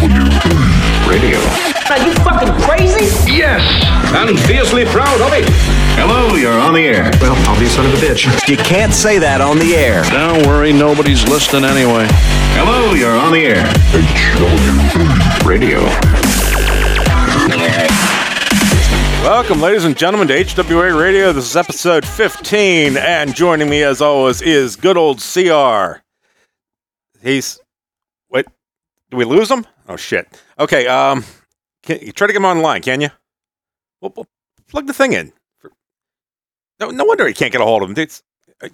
HWA Radio. Are you fucking crazy? Yes, and fiercely proud of it. Hello, you're on the air. Well, I'll be a son of a bitch. You can't say that on the air. Don't worry, nobody's listening anyway. Hello, you're on the air. HWA Radio. Welcome, ladies and gentlemen, to HWA Radio. This is episode 15, and joining me, as always, is good old CR. He's. Wait, do we lose him? Oh, shit. Okay, um, can you try to get him online, can you? Well, well, plug the thing in. No, no wonder he can't get a hold of him. It's, uh,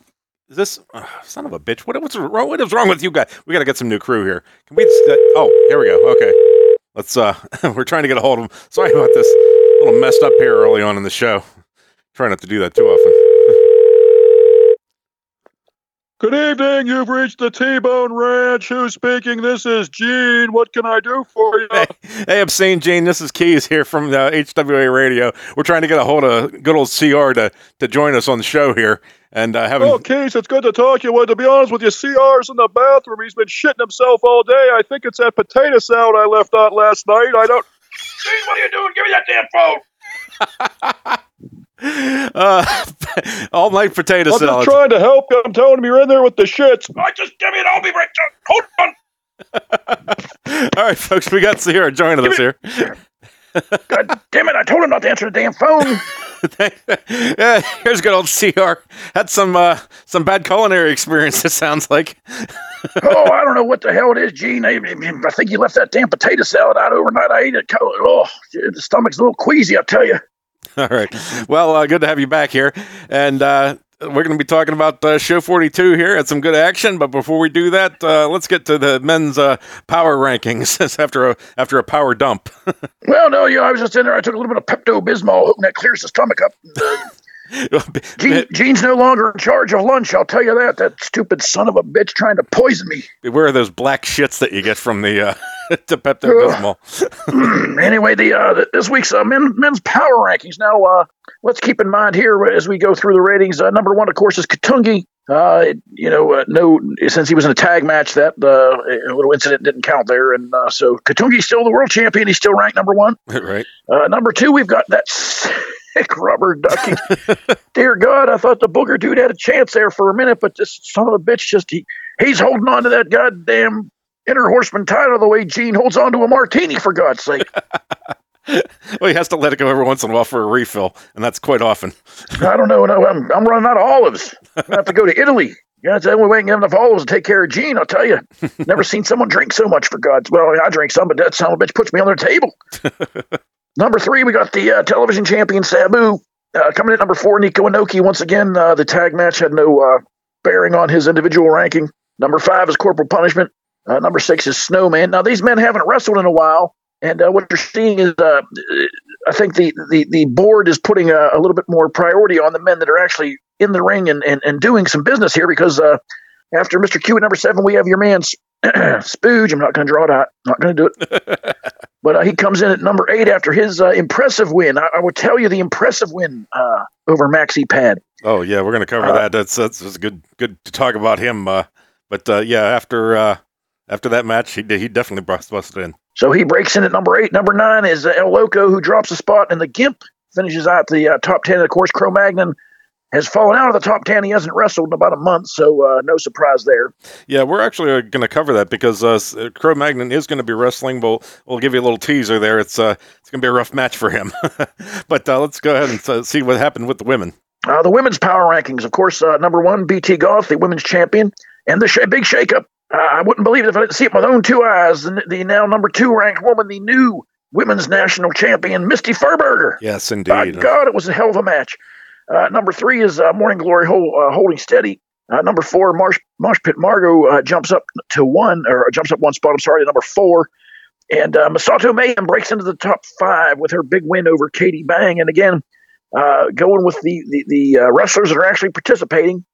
is this uh, son of a bitch? What, what's wrong? What is wrong with you guys? We got to get some new crew here. Can we? Just, uh, oh, here we go. Okay, let's. uh We're trying to get a hold of him. Sorry about this. A little messed up here early on in the show. Try not to do that too often. Good evening. You've reached the T-Bone Ranch. Who's speaking? This is Gene. What can I do for you? Hey, hey, Obscene Gene. This is Keys here from uh, HWA Radio. We're trying to get a hold of good old CR to to join us on the show here, and uh, haven't. Oh, Keys, it's good to talk to you. Well, to be honest with you, CR's in the bathroom. He's been shitting himself all day. I think it's that potato salad I left out last night. I don't. Gene, what are you doing? Give me that damn phone. uh, all night potato I'm salad. just trying to help you. I'm telling him you're in there with the shits. I just give me it. I'll be right back. Hold on. All right, folks, we got CR joining us here. God damn it! I told him not to answer the damn phone. yeah, here's good old CR. Had some uh, some bad culinary experience. It sounds like. oh, I don't know what the hell it is, Gene. I, I think you left that damn potato salad out overnight. I ate it. Oh, the stomach's a little queasy. I tell you. All right. Well, uh, good to have you back here, and uh, we're going to be talking about uh, show 42 here. Had some good action, but before we do that, uh, let's get to the men's uh, power rankings after a after a power dump. well, no, you know, I was just in there. I took a little bit of Pepto Bismol, hoping that clears the stomach up. Gene, Gene's no longer in charge of lunch. I'll tell you that. That stupid son of a bitch trying to poison me. Where are those black shits that you get from the the Pepto Bismol? anyway, the, uh, the this week's uh, men, men's power rankings. Now, uh, let's keep in mind here as we go through the ratings. Uh, number one, of course, is Katungi. Uh, you know, uh, no, since he was in a tag match, that uh, little incident didn't count there, and uh, so Katungi's still the world champion. He's still ranked number one. right. Uh, number two, we've got that sick rubber ducky. Dear God, I thought the booger dude had a chance there for a minute, but this son of a bitch just he he's holding on to that goddamn inner horseman title the way Gene holds on to a martini for God's sake. well, he has to let it go every once in a while for a refill, and that's quite often. I don't know. No, I'm, I'm running out of olives. I have to go to Italy. Yeah, that's the only way I can get enough olives to take care of Gene. I'll tell you. Never seen someone drink so much for God's. Well, I drink some, but that son of a bitch puts me on their table. number three, we got the uh, television champion Sabu uh, coming in. Number four, Nico Inoki. Once again, uh, the tag match had no uh, bearing on his individual ranking. Number five is Corporal Punishment. Uh, number six is Snowman. Now, these men haven't wrestled in a while, and uh, what you're seeing is, uh, I think the, the, the board is putting a, a, little bit more priority on the men that are actually in the ring and, and, and doing some business here because uh, after Mr. Q at number seven, we have your man Spooge. I'm not going to draw it out. Not going to do it. but uh, he comes in at number eight after his uh, impressive win. I, I will tell you the impressive win uh, over Maxi Pad. Oh yeah, we're going to cover that. That's, that's that's good good to talk about him. but yeah, after after that match, he he definitely busted in. So he breaks in at number eight. Number nine is uh, El Loco, who drops a spot, and the Gimp finishes out the uh, top ten. Of course, Cro Magnon has fallen out of the top 10. He hasn't wrestled in about a month, so uh, no surprise there. Yeah, we're actually uh, going to cover that because uh, Cro Magnon is going to be wrestling. We'll, we'll give you a little teaser there. It's, uh, it's going to be a rough match for him. but uh, let's go ahead and uh, see what happened with the women. Uh, the women's power rankings, of course, number one, BT Goth, the women's champion, and the sh- big shakeup. I wouldn't believe it if I didn't see it with my own two eyes. The, the now number two ranked woman, the new women's national champion, Misty Furberger. Yes, indeed. By God, it was a hell of a match. Uh, number three is uh, Morning Glory hold, uh, holding steady. Uh, number four, Marsh, Marsh Pit Margot uh, jumps up to one, or jumps up one spot. I'm sorry, to number four. And uh, Masato Mayhem breaks into the top five with her big win over Katie Bang. And again, going with the the, the wrestlers that are actually participating.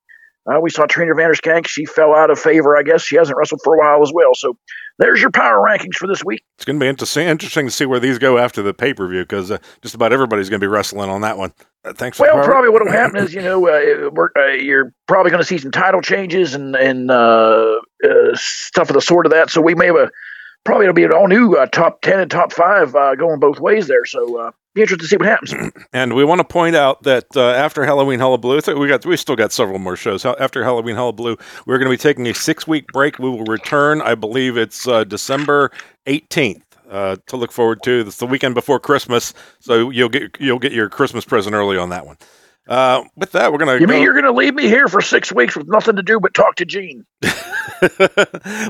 We saw Trina Vanderskank. She fell out of favor, I guess. She hasn't wrestled for a while as well. So there's your power rankings for this week. It's going to be interesting, interesting to see where these go after the pay per view because uh, just about everybody's going to be wrestling on that one. Uh, thanks. well, probably what will happen is you know uh, uh, you're probably going to see some title changes and and uh, uh, stuff of the sort of that. So we may have a probably it'll be an all new uh, top ten and top five uh, going both ways there. So uh, be interested to see what happens. And we want to point out that uh, after Halloween Hullabaloo, we got we still got several more shows. After Halloween Hullabaloo, we're going to be taking a six week break. We will return. I believe it's uh, December eighteenth. Uh, to look forward to. It's the weekend before Christmas, so you'll get you'll get your Christmas present early on that one. Uh, with that, we're gonna. You go- mean you're going to leave me here for six weeks with nothing to do but talk to Gene?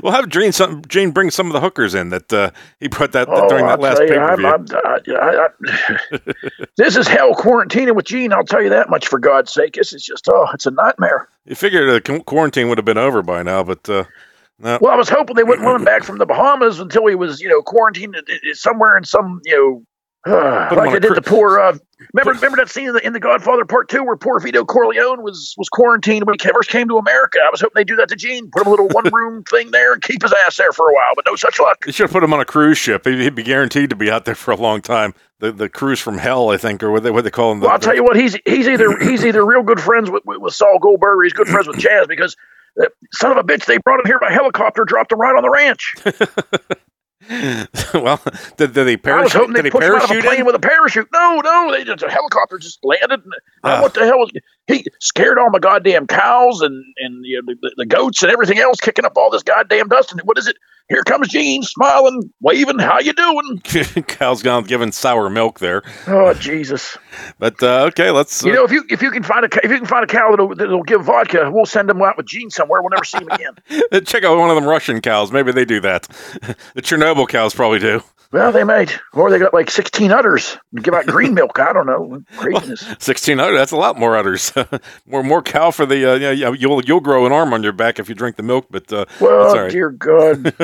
we'll have Gene some Gene bring some of the hookers in that uh, he brought that Oh, during that I'll last tell pay per view. This is hell quarantining with Gene. I'll tell you that much for God's sake. This is just oh, it's a nightmare. You figured the quarantine would have been over by now, but uh, no. Well, I was hoping they wouldn't want him back from the Bahamas until he was, you know, quarantined in- in- somewhere in some, you know, like I did the poor. Uh, remember, remember that scene in the, in the Godfather Part Two where poor Vito Corleone was was quarantined when he first came to America. I was hoping they would do that to Gene, put him a little one room thing there, and keep his ass there for a while. But no such luck. You should have put him on a cruise ship. He'd, he'd be guaranteed to be out there for a long time. The the cruise from hell, I think, or what they what they call him. The, Well, I'll tell you what, he's he's either he's either real good friends with, with, with Saul Goldberg or he's good friends with Chaz because uh, son of a bitch, they brought him here by helicopter, dropped him right on the ranch. well, did, did he I was parachute? hoping Did they he pushed him out of a parachute plane in? with a parachute. No, no, they just a helicopter just landed. And, uh, what the hell was he scared all my goddamn cows and and you know, the, the goats and everything else, kicking up all this goddamn dust. And what is it? Here comes Gene, smiling, waving. How you doing? Cal's gone giving sour milk there. Oh Jesus! But uh, okay, let's. Uh, You know, if you if you can find a if you can find a cow that'll, that'll give vodka, we'll send him out with Gene somewhere. We'll never see him again. check out one of them Russian cows. Maybe they do that. the Chernobyl cows probably do. Well, they might, or they got like sixteen udders and give out green milk. I don't know. Craziness. Sixteen udder. That's a lot more udders. more more cow for the. Uh, yeah, yeah, you'll you'll grow an arm on your back if you drink the milk. But uh, Well, right. dear God.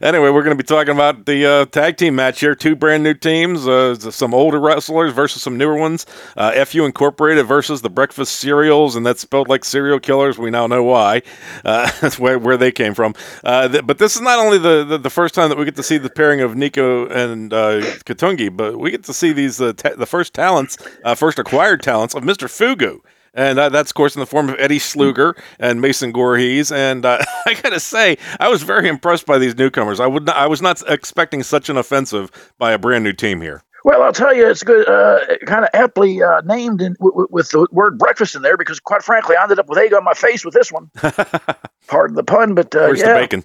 Anyway, we're going to be talking about the uh, tag team match here. Two brand new teams, uh, some older wrestlers versus some newer ones. Uh, FU Incorporated versus the Breakfast Cereals, and that's spelled like serial killers. We now know why. Uh, that's where, where they came from. Uh, th- but this is not only the, the, the first time that we get to see the pairing of Nico and uh, Katungi, but we get to see these uh, ta- the first talents, uh, first acquired talents of Mr. Fugu. And uh, that's, of course, in the form of Eddie Sluger and Mason Voorhees. And uh, I got to say, I was very impressed by these newcomers. I would not, I was not expecting such an offensive by a brand new team here. Well, I'll tell you, it's good, uh, kind of aptly uh, named in, w- w- with the word breakfast in there because, quite frankly, I ended up with egg on my face with this one. Pardon the pun, but uh, Where's the yeah, bacon?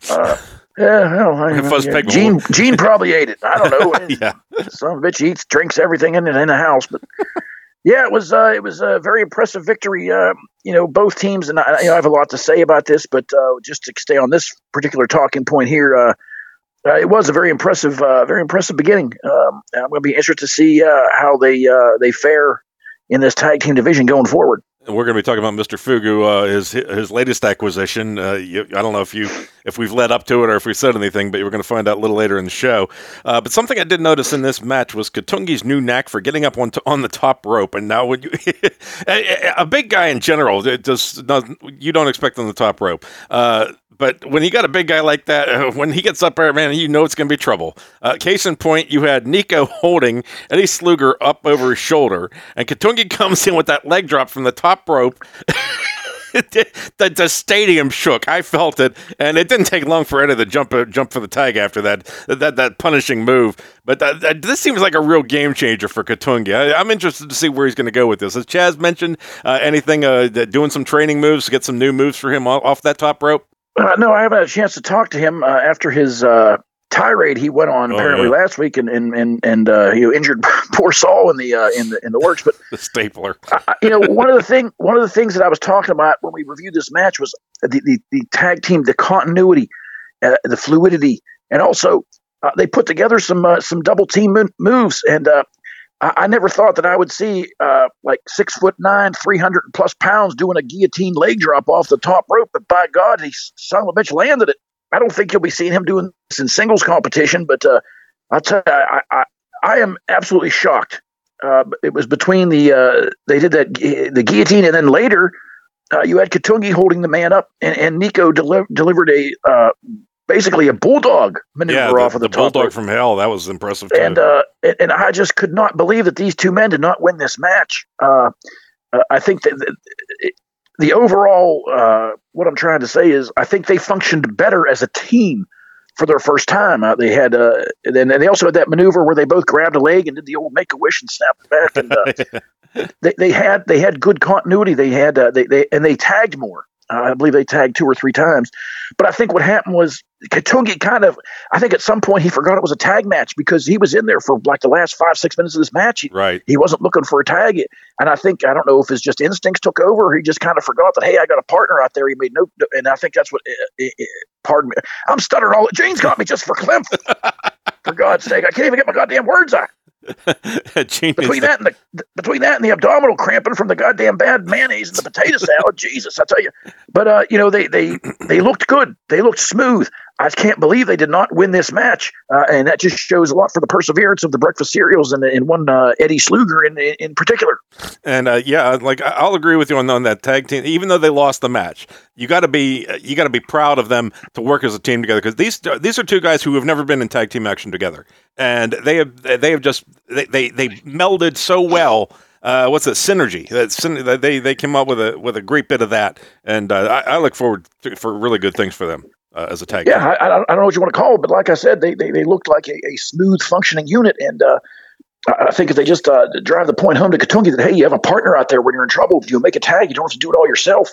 Yeah, well, I, Fuzz pig Gene, Gene probably ate it. I don't know. Yeah. Some bitch eats, drinks everything in in the house, but yeah, it was uh, it was a very impressive victory. Uh, you know, both teams, and I, you know, I have a lot to say about this, but uh, just to stay on this particular talking point here, uh, uh, it was a very impressive, uh, very impressive beginning. Um, I'm going to be interested to see uh, how they uh, they fare in this tag team division going forward. We're going to be talking about Mr. Fugu, uh, his his latest acquisition. Uh, you, I don't know if you if we've led up to it or if we said anything, but we're going to find out a little later in the show. Uh, but something I did notice in this match was Katungi's new knack for getting up on on the top rope. And now, when you a, a big guy in general, it just doesn't, you don't expect on the top rope. Uh, but when you got a big guy like that, uh, when he gets up there, man, you know it's going to be trouble. Uh, case in point, you had Nico holding Eddie Sluger up over his shoulder, and Katungi comes in with that leg drop from the top rope. the, the stadium shook. I felt it, and it didn't take long for Eddie to jump uh, jump for the tag after that that that punishing move. But that, that, this seems like a real game changer for Katungi. I, I'm interested to see where he's going to go with this. Has Chaz mentioned uh, anything? Uh, doing some training moves to get some new moves for him off, off that top rope. Uh, no, I haven't had a chance to talk to him uh, after his uh, tirade he went on Oh, apparently yeah. last week, and and and, and uh, you know, injured poor Saul in the uh, in the in the works. But The stapler. I- you know, one of the thing one of the things that I was talking about when we reviewed this match was the the, the tag team, the continuity, uh, the fluidity, and also uh, they put together some uh, some double team moves. And uh, I, never thought that I would see uh, like six foot nine, three hundred plus pounds doing a guillotine leg drop off the top rope. But by God, he son of a bitch landed it. I don't think you'll be seeing him doing this in singles competition, but uh, I'll tell you, I, I, I am absolutely shocked. Uh, it was between the uh, they did that the guillotine, and then later uh, you had Katungi holding the man up, and, and Nico deli- delivered a uh, basically a bulldog maneuver Yeah, the, off of the, the top bulldog rope. from hell. That was impressive too. and uh, and- I just could not believe that these two men did not win this match. Uh, uh, I think that the, the overall uh, what I'm trying to say is I think they functioned better as a team for their first time. Uh, they had, uh, and and they also had that maneuver where they both grabbed a leg and did the old make a wish and snapped it back. And uh, they, they had they had good continuity. They had uh, they they and they tagged more. Uh, I believe they tagged two or three times. But I think what happened was Katungi kind of, I think at some point he forgot it was a tag match because he was in there for like the last five, six minutes of this match. He, Right. he wasn't looking for a tag. And I think, I don't know if his just instincts took over or he just kind of forgot that, hey, I got a partner out there. He made no, and I think that's what, uh, uh, pardon me, I'm stuttering all, Jane's got me just for Clem. for God's sake, I can't even get my goddamn words out between that and the between that and the abdominal cramping from the goddamn bad mayonnaise and the potato salad, Jesus, I tell you. But uh, you know, they they they looked good. They looked smooth. I can't believe they did not win this match, uh, and that just shows a lot for the perseverance of the breakfast cereals and, and one uh, Eddie Sluger in, in in particular. And uh, yeah, like I- I'll agree with you on, on that tag team. Even though they lost the match, you got to be you got to be proud of them to work as a team together because these these are two guys who have never been in tag team action together, and they have they have just they they, they melded so well. Uh, what's it? Synergy. That they they came up with a with a great bit of that, and uh, I, I look forward to, for really good things for them uh, as a tag Yeah. I, I don't know what you want to call it, but like I said, they they, they looked like a, a smooth functioning unit, and uh, I think if they just uh, drive the point home to Katungi that hey, you have a partner out there when you're in trouble. if You make a tag, you don't have to do it all yourself.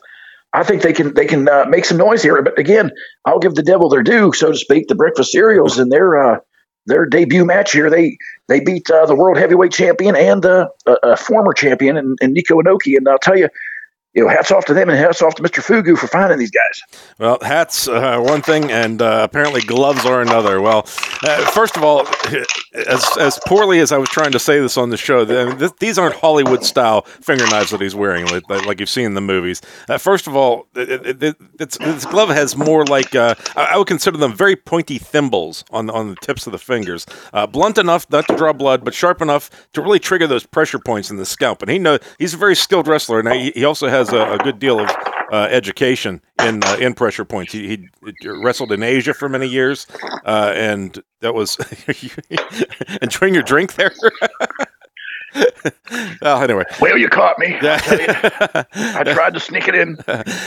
I think they can they can uh, make some noise here. But again, I'll give the devil their due, so to speak. The breakfast cereals in their uh, their debut match here, they they beat uh, the world heavyweight champion and uh, a, a former champion, and, and Nico Inoki. And I'll tell you, you know, hats off to them and hats off to Mr. Fugu for finding these guys. Well, hats uh, one thing, and uh, apparently gloves are another. Well, uh, first of all, as as poorly as I was trying to say this on the show, th- th- these aren't Hollywood style finger knives that he's wearing, like, like you've seen in the movies. Uh, first of all, it, it, it, this glove has more like uh, I, I would consider them very pointy thimbles on on the tips of the fingers, uh, blunt enough not to draw blood, but sharp enough to really trigger those pressure points in the scalp. And he know he's a very skilled wrestler, and he, he also has a, a good deal of uh, education in uh, in pressure points. He, he wrestled in Asia for many years, uh, and that was enjoying your drink there. well, anyway, Well, you caught me. yeah. I tried to sneak it in.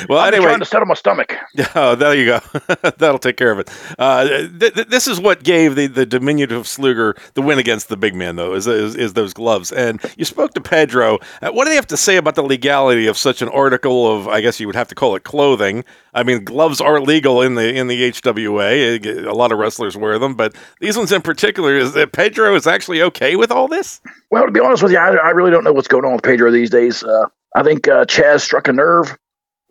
well, I'm anyway, trying to settle my stomach. Oh, there you go. That'll take care of it. Uh, th- th- this is what gave the, the diminutive Sluger the win against the big man, though, is, is, is those gloves. And you spoke to Pedro. Uh, what do they have to say about the legality of such an article of, I guess you would have to call it clothing? I mean, gloves are legal in the in the HWA. A lot of wrestlers wear them, but these ones in particular, is that Pedro is actually okay with all this? Well, to be honest with you, I, I really don't know what's going on with Pedro these days. Uh, I think uh, Chaz struck a nerve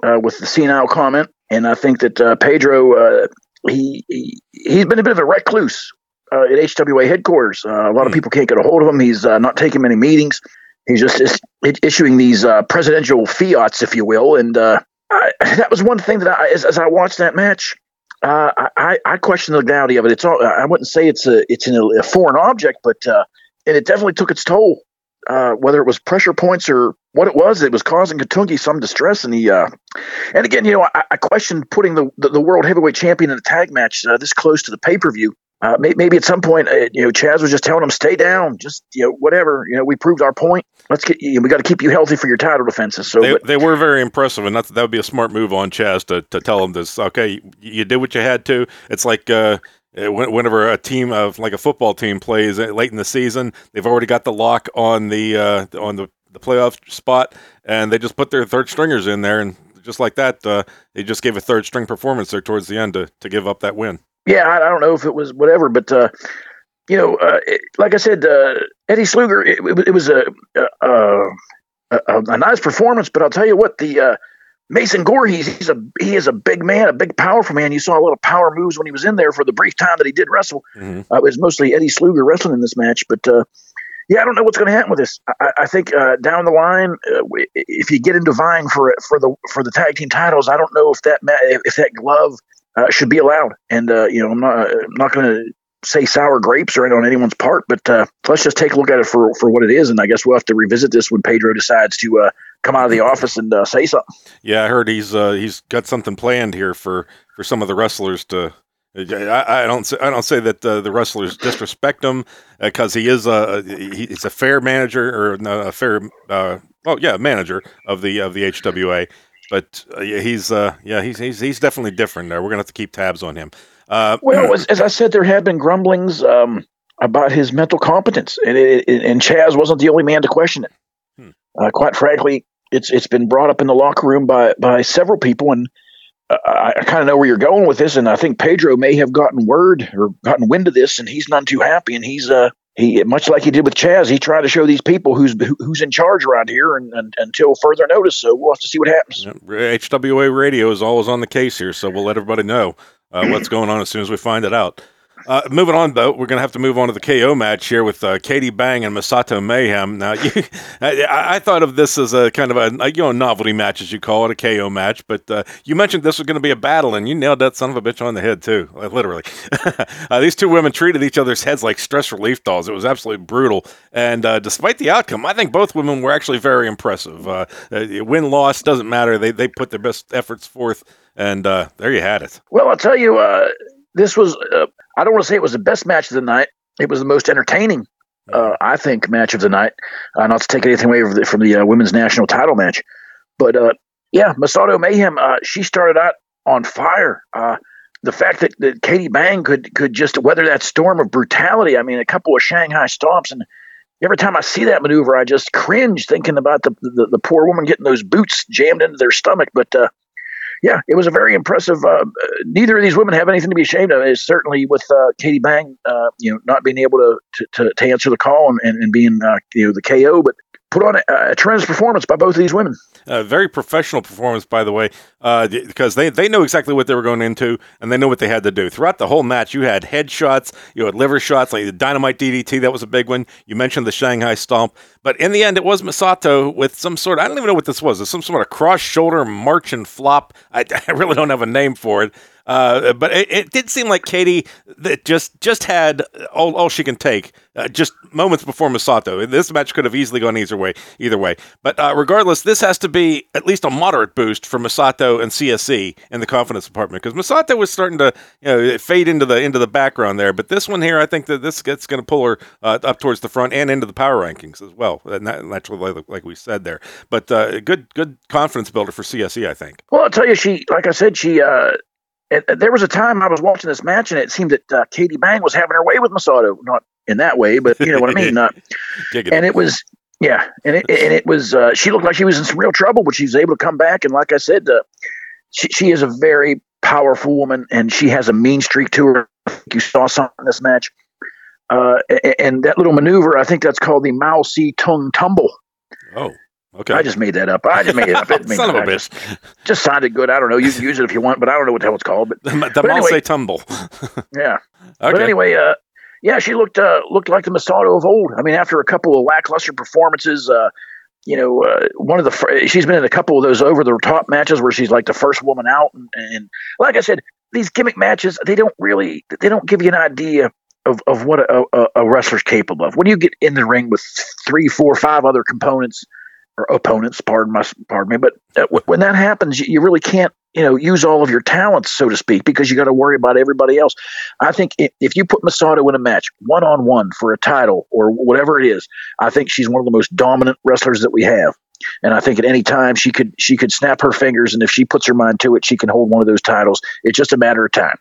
uh, with the senile comment, and I think that uh, Pedro uh, he, he he's been a bit of a recluse uh, at HWA headquarters. Uh, a lot of Hmm. people can't get a hold of him. He's uh, not taking many meetings. He's just is, issuing these uh, presidential fiats, if you will. And uh, I, that was one thing that I, as, as I watched that match, uh, I, I question the legality of it. It's all, I wouldn't say it's a it's an, a foreign object, but uh, and it definitely took its toll. Uh, whether it was pressure points or what it was, it was causing Katungi some distress, and he. Uh, and again, you know, I, I question putting the, the the world heavyweight champion in a tag match uh, this close to the pay per view. Uh, may, maybe at some point, uh, you know, Chaz was just telling him, "Stay down, just you know, whatever. You know, we proved our point. Let's get you. We got to keep you healthy for your title defenses." So, They, but, they were very impressive, and that's, that would be a smart move on Chaz to, to tell him this. Okay, you, you did what you had to. It's like uh, whenever a team of like a football team plays uh, late in the season, they've already got the lock on the uh, on the, the playoff spot, and they just put their third stringers in there, and just like that, uh, they just gave a third string performance there towards the end to, to give up that win. yeah, I, I don't know if it was whatever, but uh, you know, uh, it, like I said, uh, Eddie Sluger, it, it, it was a, a, a a nice performance, but I'll tell you what, the uh, Mason Gore, he's he's a he is a big man, a big powerful man. You saw a lot of power moves when he was in there for the brief time that he did wrestle. Mhm. Uh, it was mostly Eddie Sluger wrestling in this match, but. Uh, yeah, I don't know what's going to happen with this. I, I think uh, down the line, uh, if you get into vying for for the for the tag team titles, I don't know if that if that glove uh, should be allowed. And uh, you know, I'm not I'm not going to say sour grapes or on anyone's part, but uh, let's just take a look at it for for what it is. And I guess we'll have to revisit this when Pedro decides to uh, come out of the office and uh, say something. Yeah, I heard he's uh, he's got something planned here for, for some of the wrestlers to. I, I don't say, I don't say that uh, the wrestlers disrespect him because he is a he, he's a fair manager or a fair uh, oh yeah manager of the of the HWA, but uh, he's uh, yeah he's, he's he's definitely different there. We're gonna have to keep tabs on him. Uh, Well, as, as I said, there have been grumblings um, about his mental competence, and it, it, and Chaz wasn't the only man to question it. Hmm. Uh, quite frankly, it's it's been brought up in the locker room by by several people, and I, I kind of know where you're going with this. And I think Pedro may have gotten word or gotten wind of this, and he's none too happy. And he's uh he much like he did with Chaz, he tried to show these people who's who's in charge around here, and, and until further notice. So we'll have to see what happens. HWA Radio is always on the case here, so we'll let everybody know uh, what's going on as soon as we find it out. Uh, moving on, though, we're going to have to move on to the KO match here with uh, Katie Bang and Masato Mayhem. Now, you, I, I, thought of this as a kind of a, a, you know novelty match, as you call it, a KO match. But uh, you mentioned this was going to be a battle, and you nailed that son of a bitch on the head too, literally. Uh, these two women treated each other's heads like stress relief dolls. It was absolutely brutal, and uh, despite the outcome, I think both women were actually very impressive. Uh, win loss doesn't matter; they they put their best efforts forth, and there you had it. Well, I'll tell you this was uh, I don't want to say it was the best match of the night. It was the most entertaining, uh, I think, match of the night. Uh, not to take anything away from the, from the uh, women's national title match, but uh, yeah, Masato Mayhem. Uh, she started out on fire. the fact that, that Katie Bang could could just weather that storm of brutality. I mean, a couple of Shanghai stomps, and every time I see that maneuver, I just cringe thinking about the the, the poor woman getting those boots jammed into their stomach. But yeah, it was a very impressive. Uh, neither of these women have anything to be ashamed of. It's certainly with uh, Katie Bang, uh, you know, not being able to to, to answer the call and, and, and being uh, you know the KO, but put on a, a, tremendous performance by both of these women. A very professional performance, by the way, uh, because they, they know exactly what they were going into and they know what they had to do. Throughout the whole match, you had headshots, you had liver shots, like the dynamite DDT, that was a big one. You mentioned the Shanghai Stomp. But in the end, it was Masato with some sort of, I don't even know what this was, it's some sort of cross shoulder march and flop. I, I really don't have a name for it. Uh, but it, it, did seem like Katie that just just had all, all she can take uh, just moments before Masato. This match could have easily gone either way. Either way, but uh, regardless, this has to be at least a moderate boost for Masato and CSE in the confidence department because Masato was starting to you know fade into the into the background there. But this one here, I think that this gets going to pull her uh, up towards the front and into the power rankings as well. Naturally, like, like we said there, but uh, good good confidence builder for CSE, I think. Well, I'll tell you, she like I said, she uh, there was a time I was watching this match, and it seemed that uh, Katie Bang was having her way with Masato. Not in that way, but you know what I mean. Uh, and it was, yeah, and it, and it was. Uh, she looked like she was in some real trouble, but she was able to come back. And like I said, uh, she, she is a very powerful woman, and she has a mean streak to her. You saw something in this match. Uh, and that little maneuver, I think that's called the Mao Si Tung Tumble. Oh. Okay. I just made that up. I just made it up. It Son of a bitch. Just, just, sounded good. I don't know. You can use it if you want, but I don't know what the hell it's called. But the, the anyway, say tumble. yeah. Okay. But anyway, uh, yeah, she looked uh, looked like the Masato of old. I mean, after a couple of lackluster performances, uh, you know, uh, one of the fr- she's been in a couple of those over the top matches where she's like the first woman out, and, and like I said, these gimmick matches they don't really they don't give you an idea of, of what a, a, a wrestler's capable of. When you get in the ring with three, four, five other components or opponents, pardon my, pardon me. But when that happens, you, really can't, you know, use all of your talents, so to speak, because you got to worry about everybody else. I think if, if you put Masato in a match one on one for a title or whatever it is, I think she's one of the most dominant wrestlers that we have. And I think at any time she could she could snap her fingers, and if she puts her mind to it, she can hold one of those titles. It's just a matter of time.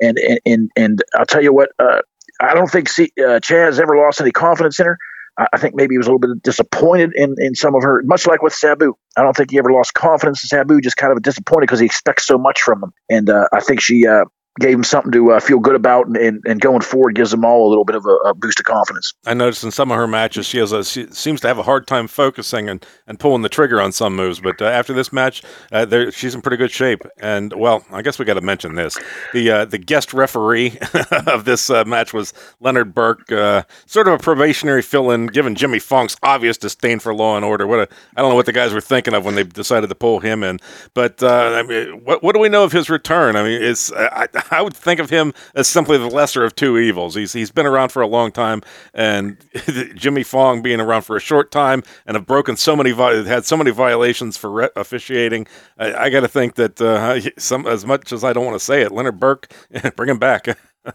And and and, and I'll tell you what, uh, I don't think C, uh, Chaz ever lost any confidence in her. I think maybe he was a little bit disappointed in, in some of her, much like with Sabu. I don't think he ever lost confidence in Sabu, just kind of disappointed because he expects so much from him. And uh, I think she uh, gave him something to uh, feel good about, and, and, and, going forward gives them all a little bit of a, a, boost of confidence. I noticed in some of her matches she has a, she seems to have a hard time focusing and, and pulling the trigger on some moves. But uh, after this match, uh, she's in pretty good shape. And well, I guess we got to mention this: the uh, the guest referee of this uh, match was Leonard Burke, uh, sort of a probationary fill-in, given Jimmy Funk's obvious disdain for law and order. What a, I don't know what the guys were thinking of when they decided to pull him in. But I mean, what what do we know of his return? I mean, it's I, I would think of him as simply the lesser of two evils. He's he's been around for a long time, and Jimmy Fong being around for a short time and have broken so many had so many violations for re- officiating. I, I got to think that uh, some as much as I don't want to say it, Leonard Burke, bring him back.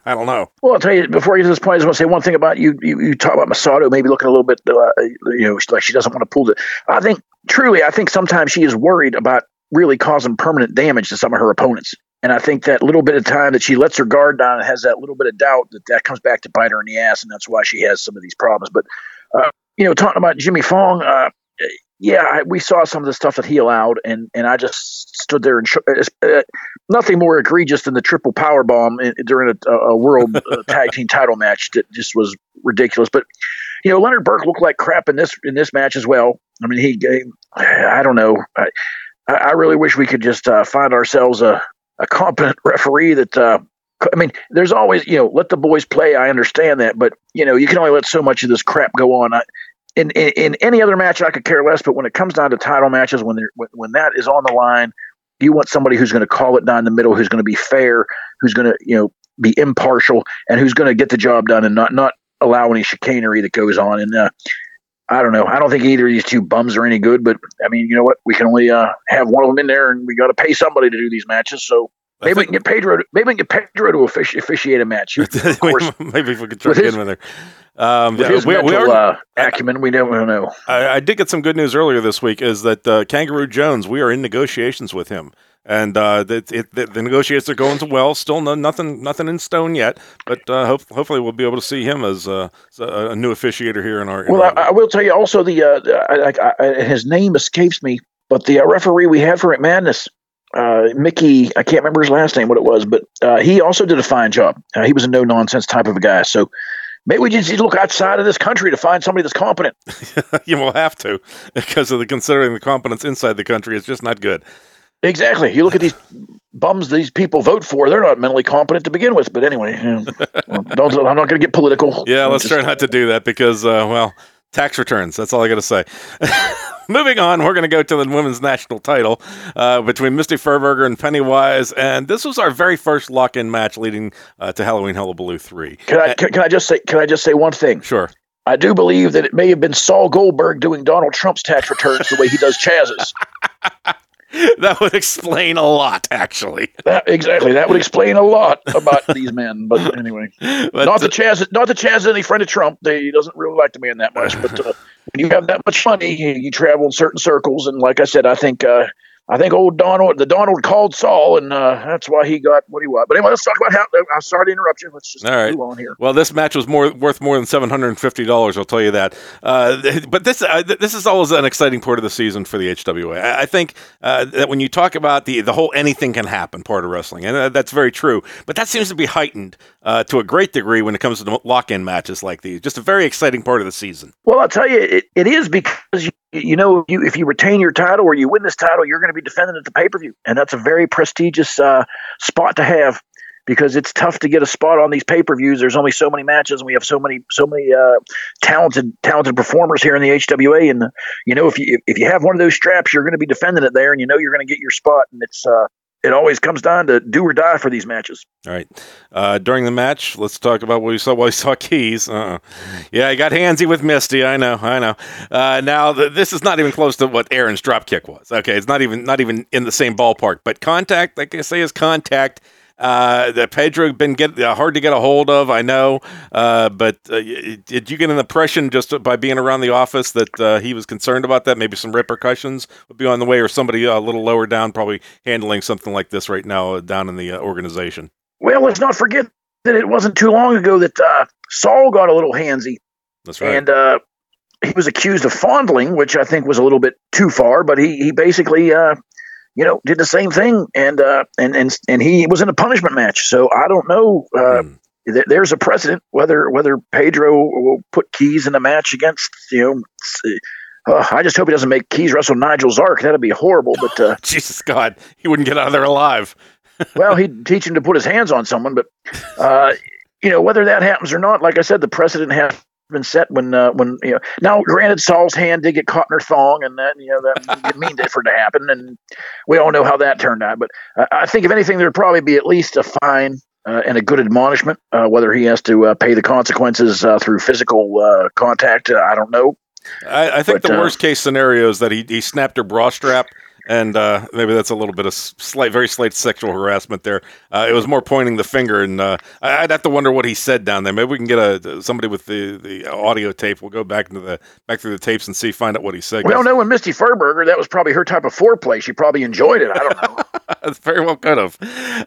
I don't know. Well, I'll tell you before I get to this point, I just want to say one thing about you. You, you talk about Masato maybe looking a little bit, uh, you know, like she doesn't want to pull the. I think truly, I think sometimes she is worried about really causing permanent damage to some of her opponents. And I think that little bit of time that she lets her guard down and has that little bit of doubt that that comes back to bite her in the ass, and that's why she has some of these problems. But uh, you know, talking about Jimmy Fong, uh, yeah, I, we saw some of the stuff that he allowed, and and I just stood there and sh- uh, nothing more egregious than the triple power bomb in, during a, a world uh, tag team title match that just was ridiculous. But you know, Leonard Burke looked like crap in this in this match as well. I mean, he, I don't know, I, I really wish we could just uh, find ourselves a a competent referee that. Uh, I mean, there's always, you know, let the boys play. I understand that, but you know, you can only let so much of this crap go on. I, in, in, in any other match, I could care less. But when it comes down to title matches, when when, when that is on the line, you want somebody who's going to call it down the middle, who's going to be fair, who's going to you know be impartial, and who's going to get the job done and not not allow any chicanery that goes on. And uh, I don't know. I don't think either of these two bums are any good. But I mean, you know what? We can only uh, have one of them in there, and we got to pay somebody to do these matches. So Maybe we can get Pedro. To, maybe we can get Pedro to offici- officiate a match. Of course, maybe if we could try to get him in there. Um, with his we, mental, we are, uh, acumen, we never know. I, I, did get some good news earlier this week. Is that uh, Kangaroo Jones? We are in negotiations with him, and uh, the, it, the, negotiations are going well. Still, no, nothing, nothing in stone yet. But uh, hope, hopefully, we'll be able to see him as, uh, a, a, new officiator here in our. In well, our I, I, will tell you also the uh, his name escapes me, but the referee we had for it Madness uh, Mickey, I can't remember his last name, what it was, but uh, he also did a fine job. Uh, he was a no nonsense type of a guy. So maybe we just need to look outside of this country to find somebody that's competent. you will have to, because of the considering the competence inside the country is just not good. Exactly. You look at these bums these people vote for; they're not mentally competent to begin with. But anyway, you know, don't, I'm not going to get political. Yeah, let's just, try not to do that because, uh, well, tax returns. That's all I got to say. Moving on, we're going to go to the women's national title uh, between Misty Furberger and Pennywise, and this was our very first lock-in match leading uh, to Halloween Hullabaloo three. Can I can, can I just say can I just say one thing? Sure. I do believe that it may have been Saul Goldberg doing Donald Trump's tax returns the way he does Chaz's. that would explain a lot, actually. That, exactly. That would explain a lot about these men. But anyway, but, not the Chaz. Not the Chaz is any friend of Trump. They, he doesn't really like the man that much. But uh, when you have that much money, you, you, travel in certain circles. And like I said, I think uh, I think old Donald, the Donald called Saul, and uh, that's why he got what he was. But anyway, let's talk about how. I'm sorry to interrupt you. Let's just All right. move on here. Well, this match was more worth more than seven hundred and fifty dollars. I'll tell you that. Uh, but this uh, this is always an exciting part of the season for the HWA. I, I think uh, that when you talk about the the whole anything can happen part of wrestling, and uh, that's very true. But that seems to be heightened uh, to a great degree when it comes to lock in matches like these. Just a very exciting part of the season. Well, I'll tell you, it, it is because you you know, you, if you retain your title or you win this title, you're going to be defending at the pay per view, and that's a very prestigious uh, spot to have because it's tough to get a spot on these pay per views. There's only so many matches, and we have so many so many uh, talented talented performers here in the HWA. And you know, if you if you have one of those straps, you're going to be defending it there, and you know you're going to get your spot, and it's uh, it always comes down to do or die for these matches. All right. Uh, during the match, let's talk about what we saw. Well, we saw Keys. Uh-uh. Yeah, I got handsy with Misty. I know. I know. Uh, now th- this is not even close to what Aaron's drop kick was. Okay, it's not even not even in the same ballpark. But contact, like I say, is contact. Uh, that Pedro been get uh, hard to get a hold of. I know, uh, but uh, did you get an impression just by being around the office that uh, he was concerned about that? Maybe some repercussions would be on the way, or somebody a little lower down probably handling something like this right now down in the organization. Well, let's not forget that it wasn't too long ago that Saul got a little handsy. That's right. And he was accused of fondling, which I think was a little bit too far, but he, he basically uh, you know, did the same thing, and uh, and and and he was in a punishment match. So I don't know. Uh, mm. th- there's a precedent whether whether Pedro will put Keys in a match against you know. Uh, I just hope he doesn't make Keys wrestle Nigel Zark. That'd be horrible. But uh, Jesus God, he wouldn't get out of there alive. well, he'd teach him to put his hands on someone, but uh, you know whether that happens or not. Like I said, the precedent has been set when uh, when you know. Now, granted, Saul's hand did get caught in her thong, and that you know that didn't mean for it to happen, and we all know how that turned out. But uh, I think if anything, there'd probably be at least a fine uh, and a good admonishment. Uh, whether he has to uh, pay the consequences uh, through physical contact, I don't know. I, I think but, the worst case scenario is that he, he snapped her bra strap and uh, maybe that's a little bit of slight, very slight sexual harassment there. Uh, it was more pointing the finger, and uh, I'd have to wonder what he said down there. Maybe we can get a somebody with the, the audio tape. We'll go back into the back through the tapes and see, find out what he said. We don't know when Misty Furberger. That was probably her type of foreplay. She probably enjoyed it. I don't know. That's very well could have.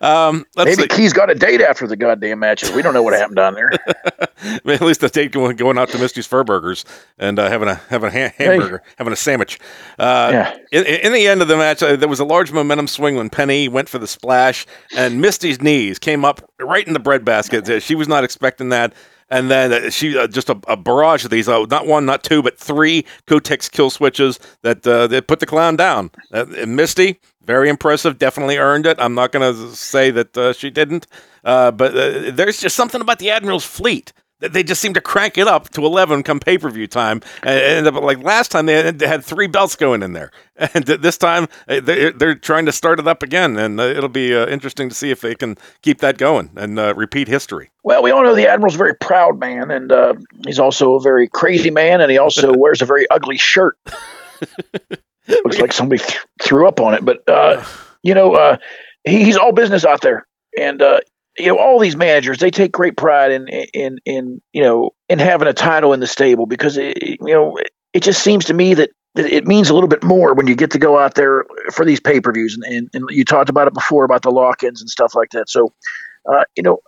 Um, let's Maybe see. Key's got a date after the goddamn matches. We don't know what happened down there. At least the date going, going out to Misty's Fur Burgers and uh, having a having a ha- hamburger, having a sandwich. Uh, Yeah. in, in the end of the match, uh, there was a large momentum swing when Penny went for the splash, and Misty's knees came up right in the breadbasket. She was not expecting that. And then uh, she uh, just a, a barrage of these, uh, not one, not two, but three Kotex kill switches that uh, that put the clown down. Uh, Misty, very impressive, definitely earned it. I'm not going to say that uh, she didn't, but there's just something about the Admiral's fleet they just seem to crank it up to 11 come pay per view time. And, and like last time, they had, three belts going in there, and this time uh, they're, they're trying to start it up again. And uh, it'll be uh, interesting to see if they can keep that going and uh, repeat history. Well, we all know the Admiral's a very proud man, and uh, he's also a very crazy man, and he also wears a very ugly shirt. Looks like somebody th- threw up on it, but uh, you know, uh, he, he's all business out there, and uh, you know, all these managers they take great pride in in in you know in having a title in the stable because it, you know it just seems to me that it means a little bit more when you get to go out there for these pay per views, and, and and you talked about it before about the lock ins and stuff like that. So, uh, you know,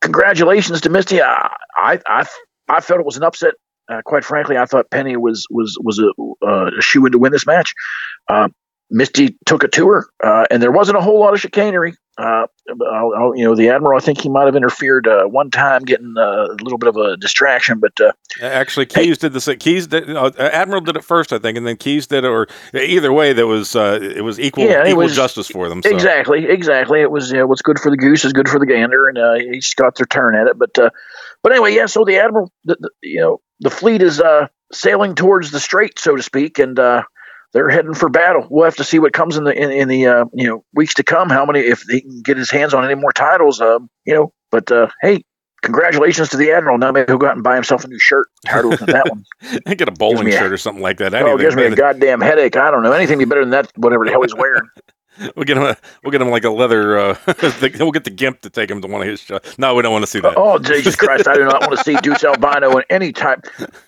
congratulations to Misty. I I I, I felt it was an upset. Uh, quite frankly, I thought Penny was was was a, uh, a shoe in to win this match. Uh, Misty took it to her, uh, and there wasn't a whole lot of chicanery. Uh, I'll, I'll, you know, the admiral. I think he might have interfered uh, one time, getting uh, a little bit of a distraction. But uh, Actually, Keys did the Keys did uh, Admiral did it first, I think, and then Keys did it. Or either way, there was uh, it was equal Yeah, equal was- justice for them. So. Exactly, exactly. It was you know, what's good for the goose is good for the gander, and uh, each got their turn at it. But uh, but anyway, yeah. So the admiral, the, the, you know, the fleet is uh, sailing towards the strait, so to speak, and uh, they're heading for battle. We'll have to see what comes in the in, in the uh, you know weeks to come. How many if he can get his hands on any more titles, um, you know. But uh, hey. Congratulations to the admiral. Now maybe he'll go out and buy himself a new shirt. Tired of looking at that one. get a bowling me a- shirt or something like that. Oh, it gives me a goddamn headache. I don't know anything be better than that. Whatever the hell he's wearing. We'll get him. A, we'll get him like a leather. Uh, we'll get the gimp to take him to one of his shows. No, we don't want to see that. Oh, Jesus Christ. I do not want to see Deuce Albino in any type.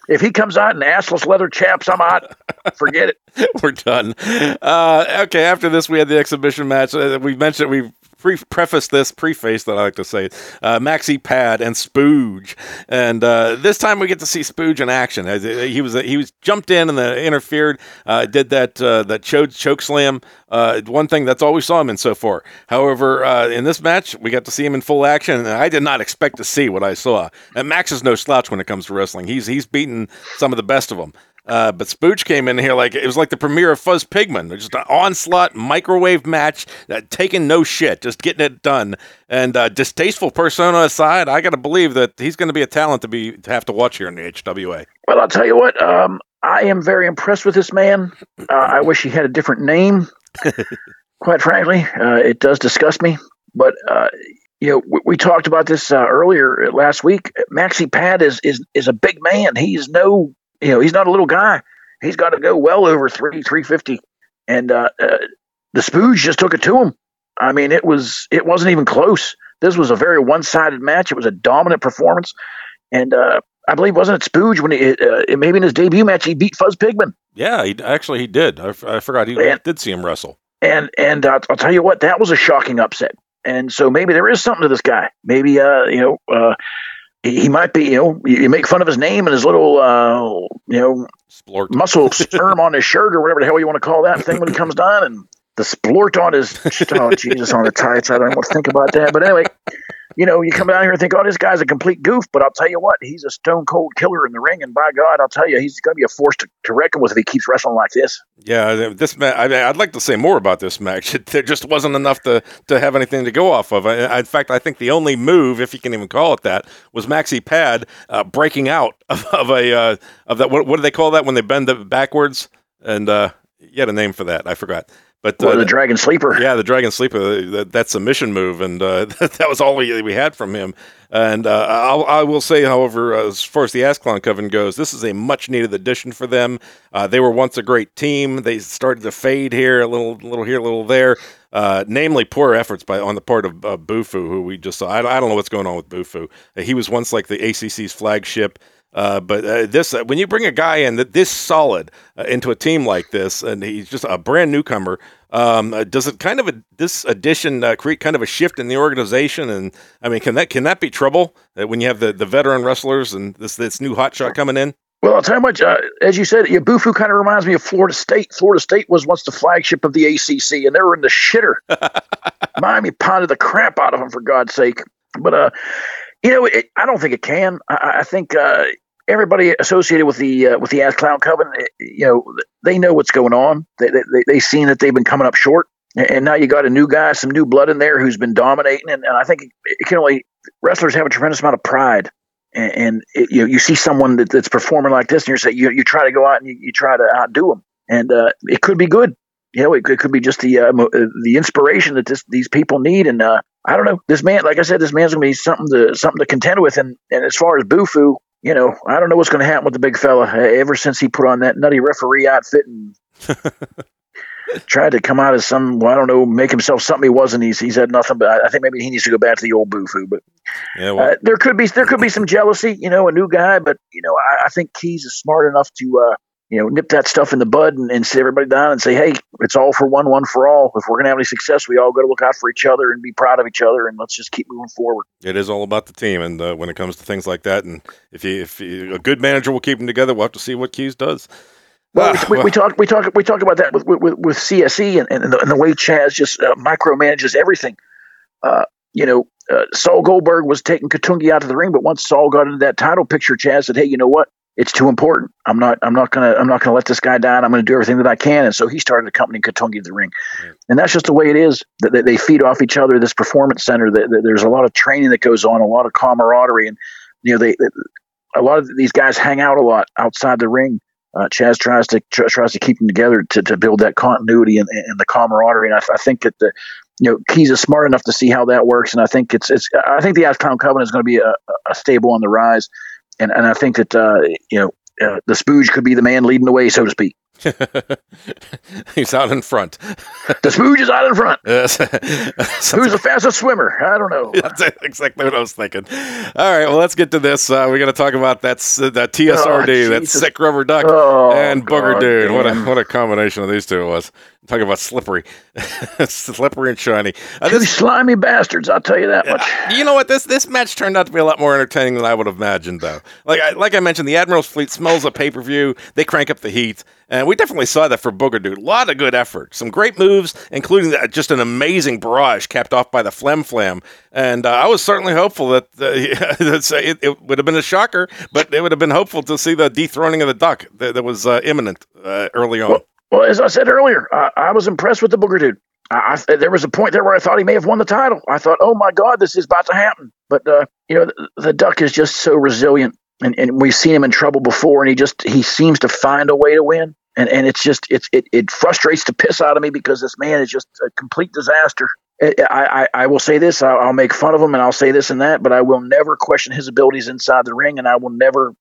If he comes out in assless leather chaps, I'm out. Forget it. We're done. Uh, okay, after this, we had the exhibition match. Uh, we mentioned we pre- prefaced this, preface that I like to say, uh, Maxi Pad and Spooge, and uh, this time we get to see Spooge in action. As He was he was jumped in and uh, interfered, uh, did that uh, that choke choke slam. Uh, one thing that's all we saw him in so far. However, uh, in this match, we got to see him in full action, and I did not expect to see what I saw. And Max is no slouch when it comes to wrestling. He's he's beaten some of the best of them. Uh, but Spooge came in here like it was like the premiere of Fuzz Pigman. Just an onslaught microwave match, uh, taking no shit, just getting it done. And uh, distasteful persona aside, I got to believe that he's going to be a talent to be to have to watch here in the HWA. Well, I'll tell you what. Um, I am very impressed with this man. Uh, I wish he had a different name. Quite frankly, uh, it does disgust me. But uh, you know, we, we talked about this uh, earlier last week. Maxi Pad is is is a big man. He's no, you know, he's not a little guy. He's got to go well over three three fifty, and uh, uh, the Spooge just took it to him. I mean, it was it wasn't even close. This was a very one sided match. It was a dominant performance, and uh, I believe wasn't it Spooge when he uh, maybe in his debut match he beat Fuzz Pigman. Yeah, he, actually he did. I forgot he Man. did see him wrestle. and and uh, I'll tell you what, that was a shocking upset. And so maybe there is something to this guy. Maybe uh, you know, uh, he, might be. You know, you, make fun of his name and his little uh, you know Splort. muscle sperm on his shirt or whatever the hell you want to call that thing when he comes down, and the splort on his oh Jesus on the tights. I don't what to think about that. But anyway, you know, you come down here and think, oh, this guy's a complete goof. But I'll tell you what, he's a stone cold killer in the ring, and by God, I'll tell you, he's going to be a force to, to reckon with if he keeps wrestling like this. Yeah, this match. I I'd like to say more about this match. There just wasn't enough to, to have anything to go off of. I- in fact, I think the only move, if you can even call it that, was Maxi Pad uh, breaking out of, of a uh, of that. What, what do they call that when they bend it backwards? And uh, you had a name for that. I forgot. But Or uh, the Dragon Sleeper. yeah, the Dragon Sleeper, uh, that, that submission move, and uh, that was all we, we had from him. And uh, I'll, I will say, however, as far as the Ascalon Coven goes, this is a much needed addition for them. Uh, they were once a great team. They started to fade here, a little, little here, a little there. Uh, namely, poor efforts by on the part of uh, Bufu, who we just saw. I, I don't know what's going on with Bufu. He was once like the ACC's flagship. Uh, but uh, this, uh, when you bring a guy in that this solid uh, into a team like this, and he's just a brand newcomer, Um, uh, does it kind of a, this addition uh, create kind of a shift in the organization? And I mean, can that can that be trouble uh, when you have the, the veteran wrestlers and this this new hotshot coming in? Well, I'll tell you much. Uh, as you said, yeah, Bufu kind of reminds me of Florida State. Florida State was once the flagship of the ACC, and they were in the shitter. Miami pounded the crap out of them, for God's sake. But uh, you know, it, I don't think it can. I, I think uh, everybody associated with the uh, with the Clown Coven, eh, you know, they know what's going on. They they they seen that they've been coming up short, and now you got a new guy, some new blood in there who's been dominating. And, and I think it can only wrestlers have a tremendous amount of pride and, and it, you you see someone that, that's performing like this, and you say you you try to go out and you, you try to outdo them, and uh, it could be good. You know, it, it could be just the uh, uh, the inspiration that this, these people need, and uh, I don't know. This man, like I said, this man's gonna be something to something to contend with, and and as far as Bufu, you know, I don't know what's going to happen with the big fella. Uh, ever since he put on that nutty referee outfit and tried to come out as some, well, I don't know, make himself something he wasn't. He's he's had nothing, but I, I think maybe he needs to go back to the old Bufu. But Yeah, well, uh, there could be there could be some jealousy, you know, a new guy, but you know, I, I think Keys is smart enough to, uh, you know, nip that stuff in the bud and, and sit everybody down and say, hey, it's all for one, one for all. If we're gonna have any success, we all got to look out for each other and be proud of each other, and let's just keep moving forward. it is all about the team, and uh, when it comes to things like that, and if you, if you, a good manager will keep them together, we'll have to see what Keys does. Well, Ah, we, we, we talk we talk we talk about that with with, with CSE and, and, the, and the way Chaz just uh, micromanages everything. Uh, you know, uh, Saul Goldberg was taking Katungi out of the ring, but once Saul got into that title picture, Chaz said, "Hey, you know what? It's too important. I'm not I'm not gonna I'm not gonna let this guy down. I'm gonna do everything that I can." And so he started accompanying Katungi to the ring, and that's just the way it is. That they, feed off each other. This performance center, that there's a lot of training that goes on, a lot of camaraderie, and you know they. they a lot of these guys hang out a lot outside the ring uh, Chaz tries to tr- tries to keep them together to, to build that continuity and, and the camaraderie. And I, I think that the you know Keys is smart enough to see how that works. And I think it's it's I think the Ashtown Covenant is going to be a, a stable on the rise. And and I think that uh, you know uh, the Spooge could be the man leading the way, so to speak. He's out in front. The Spooge is out in front. Yes. Who's the fastest swimmer? I don't know. That's exactly what I was thinking. All right, well, let's get to this. Uh, we're going to talk about that s- that TSRD, that sick rubber duck, Oh, and Booger God Dude. What a what a combination of these two it was. Talk about slippery, slippery and shiny. Uh, Two slimy bastards, I'll tell you that much. you know what? This this match turned out to be a lot more entertaining than I would have imagined, though. Like I, like I mentioned, the Admiral's Fleet smells a pay per view. They crank up the heat, and we definitely saw that for Booger Dude. A lot of good effort, some great moves, including that, just an amazing barrage capped off by the Flem Flam. And uh, I was certainly hopeful that uh, it, it would have been a shocker, but it would have been hopeful to see the dethroning of the duck that, that was uh, imminent uh, early on. Well, as I said earlier, I, I was impressed with the Booger dude. I, I, there was a point there where I thought he may have won the title. I thought, oh my God, this is about to happen. But uh, you know, the, the Duck is just so resilient, and, and we've seen him in trouble before, and he just he seems to find a way to win. And and it's just it's it, it frustrates the piss out of me because this man is just a complete disaster. I, I, I will say this: I'll, I'll make fun of him, and I'll say this and that, but I will never question his abilities inside the ring, and I will never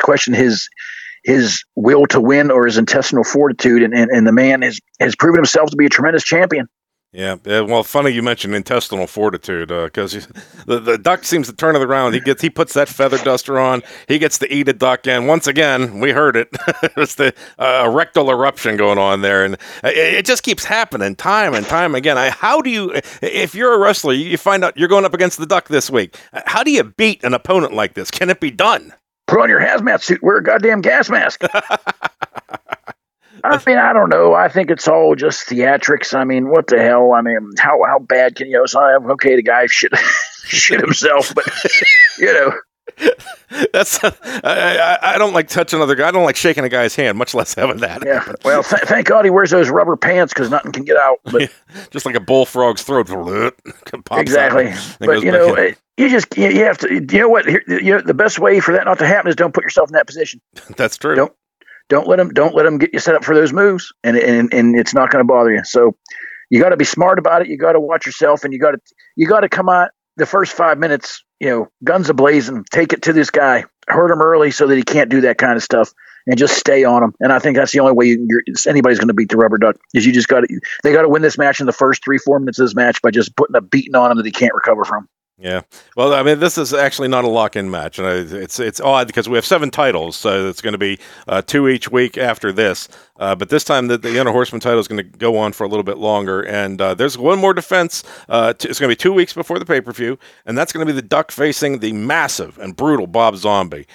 question his his will to win or his intestinal fortitude. And, and, and the man has, has proven himself to be a tremendous champion. Yeah, yeah, well, funny you mentioned intestinal fortitude because the the duck seems to turn it around. He gets he puts that feather duster on. He gets to eat a duck, and once again, we heard it. it's the uh, rectal eruption going on there, and it, it just keeps happening time and time again. I, how do you, if you're a wrestler, you find out you're going up against the duck this week? How do you beat an opponent like this? Can it be done? Put on your hazmat suit, wear a goddamn gas mask. I mean, I don't know. I think it's all just theatrics. I mean, what the hell? I mean, how how bad can you know? So, I'm okay, the guy shit shit himself, but you know, That's I, I, I don't like touching another guy. I don't like shaking a guy's hand, much less having that. yeah. Well, th- thank God he wears those rubber pants because nothing can get out. But just like a bullfrog's throat. Exactly. But you know, it- you just you, you have to. You know what? Here, you know, the best way for that not to happen is don't put yourself in that position. that's true. don't- don't let them don't let them get you set up for those moves and and, and it's not going to bother you. So you got to be smart about it. You got to watch yourself and you got to you got to come out the first five minutes you know guns ablazing take it to this guy hurt him early so that he can't do that kind of stuff and just stay on him and i think that's the only way you, anybody's going to beat the rubber duck is you just got to they got to win this match in the first three four minutes of this match by just putting a beating on him that he can't recover from Yeah. Well, I mean, this is actually not a lock-in match, and it's it's odd because we have seven titles, so it's going to be uh, two each week after this. Uh, but this time, the, the Inner Horseman title is going to go on for a little bit longer, and uh, there's one more defense. Uh, t- it's going to be two weeks before the pay-per-view, and that's going to be the Duck facing the massive and brutal Bob Zombie.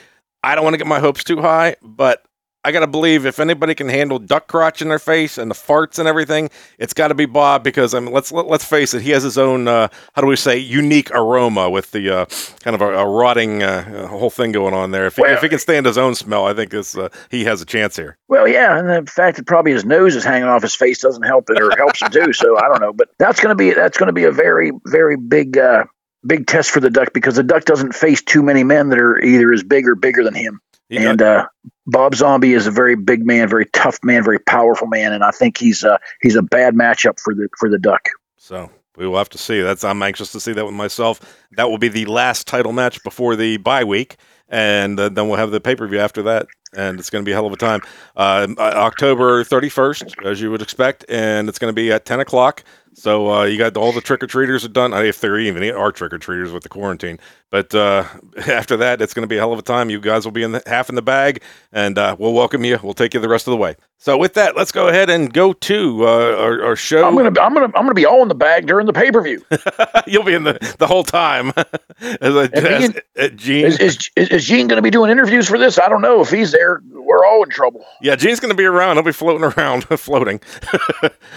I don't want to get my hopes too high, but I gotta believe if anybody can handle duck crotch in their face and the farts and everything, it's got to be Bob because I mean, let's let, let's face it, he has his own uh, how do we say unique aroma with the uh, kind of a, a rotting uh, whole thing going on there. If, he, Well- if he can stand his own smell, I think this uh, he has a chance here. Well, yeah, and the fact that probably his nose is hanging off his face doesn't help it, or helps him too. So I don't know, but that's going to be that's to be a very very big uh, big test for the duck because the duck doesn't face too many men that are either as big or bigger than him. And uh, Bob Zombie is a very big man, very tough man, very powerful man, and I think he's uh, he's a bad matchup for the for the duck. So we will have to see. That's I'm anxious to see that with myself. That will be the last title match before the bye week, and uh, then we'll have the pay per view after that, and it's going to be a hell of a time. Uh, October 31st, as you would expect, and it's going to be at 10 o'clock. So uh, you got all the trick or treaters are done. uh, If there even are trick or treaters with the quarantine, but uh, after that, it's going to be a hell of a time. You guys will be in the, half in the bag, and uh, we'll welcome you. We'll take you the rest of the way. So with that, let's go ahead and go to uh, our, our show. I'm gonna I'm gonna I'm gonna be all in the bag during the pay per view. You'll be in the the whole time. as a, as, uh, Gene, Is, is is Gene going to be doing interviews for this? I don't know. If he's there, we're all in trouble. yeah, Gene's going to be around. He'll be floating around, floating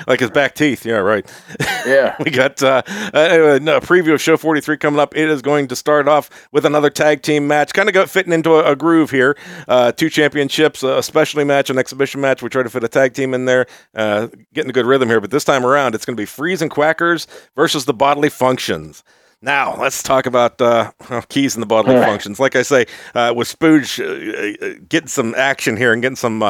like his back teeth. Yeah, right. Yeah. we got uh, a, a preview of show 43 coming up. It is going to start off with another tag team match, kind of got fitting into a, a groove here. Uh, two championships, a specialty match, an exhibition match. We try to fit a tag team in there, uh, getting a good rhythm here. But this time around, it's going to be Freeze and Quackers versus the Bodily Functions. Now, let's talk about uh, keys in the bodily functions. Like I say, uh, with Spooge uh, uh, getting some action here and getting some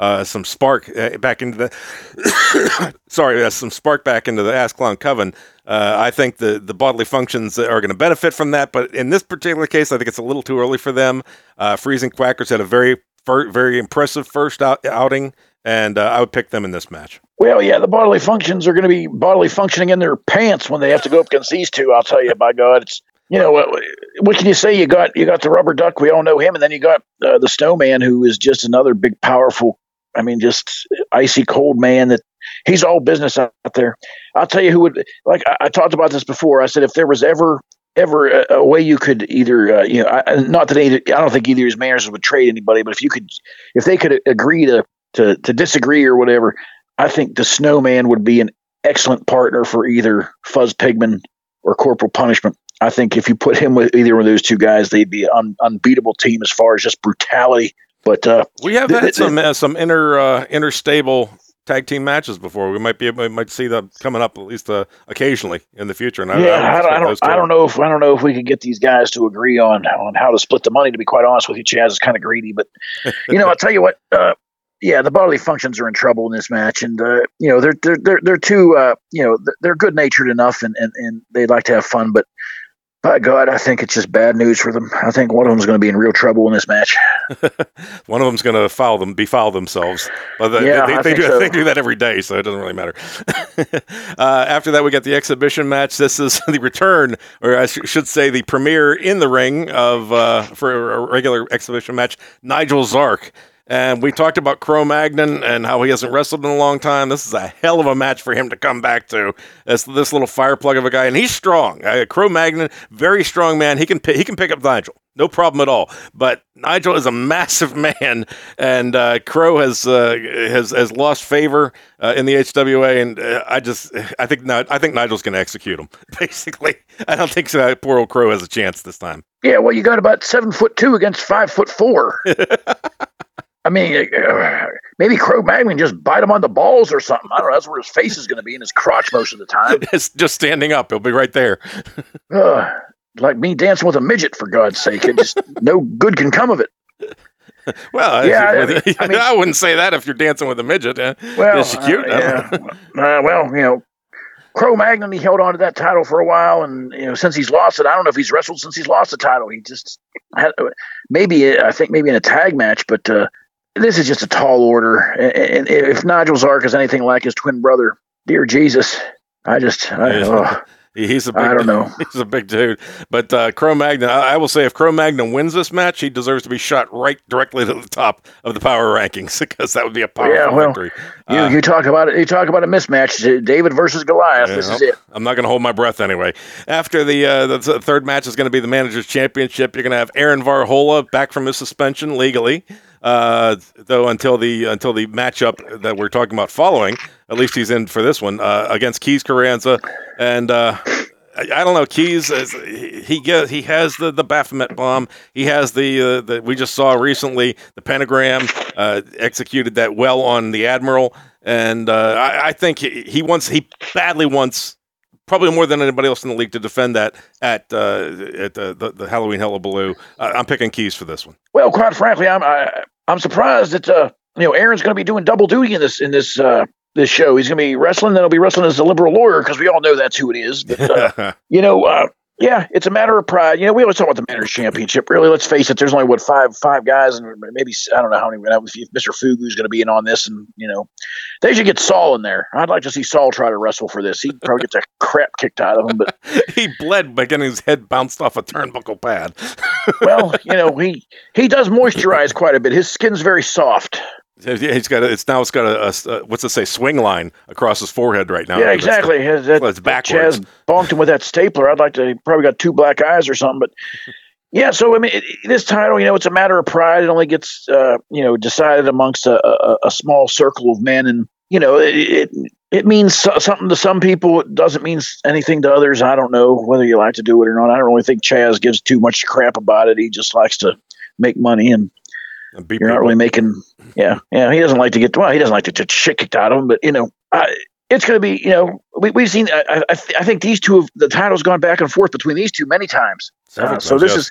uh, uh, some spark uh, back into the sorry, uh, some spark back into the Ass Coven. Uh, I think the the bodily functions are going to benefit from that, but in this particular case, I think it's a little too early for them. Uh, Freezing Quackers had a very fir- very impressive first out- outing, and uh, I would pick them in this match. Well, yeah, the bodily functions are going to be bodily functioning in their pants when they have to go up against these two. I'll tell you, by God, it's you know what, what can you say? You got you got the rubber duck, we all know him, and then you got uh, the snowman, who is just another big, powerful. I mean, just icy cold man that he's all business out there. I'll tell you who would like. I, I talked about this before. I said if there was ever ever a, a way you could either uh, you know I, not that either, I don't think either of his managers would trade anybody, but if you could if they could agree to to to disagree or whatever, I think the Snowman would be an excellent partner for either Fuzz Pigman or Corporal Punishment. I think if you put him with either one of those two guys, they'd be an un, unbeatable team as far as just brutality. But uh, We have had th- some uh, some inter uh, interstable tag team matches before. We might be we might see them coming up at least uh, occasionally in the future. And I, yeah, I, don't, I don't. I don't know if I don't know if we can get these guys to agree on on how to split the money. To be quite honest with you, Chaz is kind of greedy, but you know, I'll tell you what. Uh, yeah, the bodily functions are in trouble in this match, and uh, you know they're they're they're, they're too uh, you know they're good natured enough, and, and and they'd like to have fun, but. By God, I think it's just bad news for them. I think one of them is going to be in real trouble in this match. One of them's going to foul them, befoul themselves. But they, Yeah, they, they think do, so. they do that every day, so it doesn't really matter. uh, after that, we got the exhibition match. This is the return, or I sh- should say, the premiere in the ring of uh, for a regular exhibition match. Nigel Zark. And we talked about Cro Magnon and how he hasn't wrestled in a long time. This is a hell of a match for him to come back to. As this little fireplug of a guy, and he's strong. Uh, Cro Magnon, very strong man. He can he can pick up Nigel, no problem at all. But Nigel is a massive man, and uh, Crow has uh, has has lost favor uh, in the HWA, and uh, I just I think I think Nigel's going to execute him. Basically, I don't think uh, poor old Crow has a chance this time. Yeah, well, you got about seven foot two against five foot four. I mean, uh, maybe Cro Magnon just bite him on the balls or something. I don't know. That's where his face is going to be in his crotch most of the time. It's just standing up; he'll be right there. Uh, like me dancing with a midget, for God's sake. It just no good can come of it. Well, Yeah, you- I mean- I wouldn't say that if you're dancing with a midget. Uh, Well, is she cute? uh, yeah. uh, well, you know, Cro Magnon, he held on to that title for a while, and you know, since he's lost it, I don't know if he's wrestled since he's lost the title. He just had, maybe I think maybe in a tag match, but uh, this is just a tall order. And, if Nigel Zark is anything like his twin brother, dear Jesus, I just I, yeah. oh. He's a big, I don't know. He's a big dude. But uh, Cro Magnon, I, I will say, if Cro Magnon wins this match, he deserves to be shot right directly to the top of the power rankings because that would be a powerful Yeah, well, victory. You, Uh, you talk about it. You talk about a mismatch. David versus Goliath. this is it. I'm not going to hold my breath anyway. After the, uh, the third match is going to be the Managers Championship. You're going to have Aaron Varhola back from his suspension legally, uh, though until the until the matchup that we're talking about following. At least he's in for this one uh, against Keys Carranza, and uh, I, I don't know. Keys is, he he get, he has the the Baphomet bomb. He has the uh, the we just saw recently the pentagram uh, executed that well on the admiral, and uh, I, I think he, he wants he badly wants probably more than anybody else in the league to defend that at uh, at the, the, the Halloween Hullabaloo. Uh, I'm picking Keys for this one. Well, quite frankly, I'm I, I'm surprised that uh, you know Aaron's going to be doing double duty in this in this uh, this show. He's going to be wrestling, then he'll be wrestling as a liberal lawyer because we all know that's who it is. But uh, you know, uh, yeah, it's a matter of pride. You know, we always talk about the Manners Championship. Really, let's face it. There's only what five five guys, and maybe I don't know how many. If Mr. Fugu's going to be in on this, and you know, they should get Saul in there. I'd like to see Saul try to wrestle for this. He'd probably gets a crap kicked out of him, but he bled by getting his head bounced off a turnbuckle pad. well, you know, he he does moisturize quite a bit. His skin's very soft. Yeah, he's got a, it's now it's got a, a, what's it say swing line across his forehead right now. yeah, exactly. His, that, well, it's backwards. Chaz bonked him with that stapler. I'd like to. He probably got two black eyes or something, but. Yeah, so I mean, it, this title, you know, it's a matter of pride. It only gets, uh, you know, decided amongst a, a, a small circle of men, and you know, it it, it means so- something to some people. It doesn't mean anything to others. I don't know whether you like to do it or not. I don't really think Chaz gives too much crap about it. He just likes to make money, and You're not really making. Yeah, yeah. He doesn't like to get well. He doesn't like to get shit kicked out of him. But you know, I, it's going to be. You know, we, we've seen. I, I, th- I think these two have the title's gone back and forth between these two many times. Uh, so this yes. is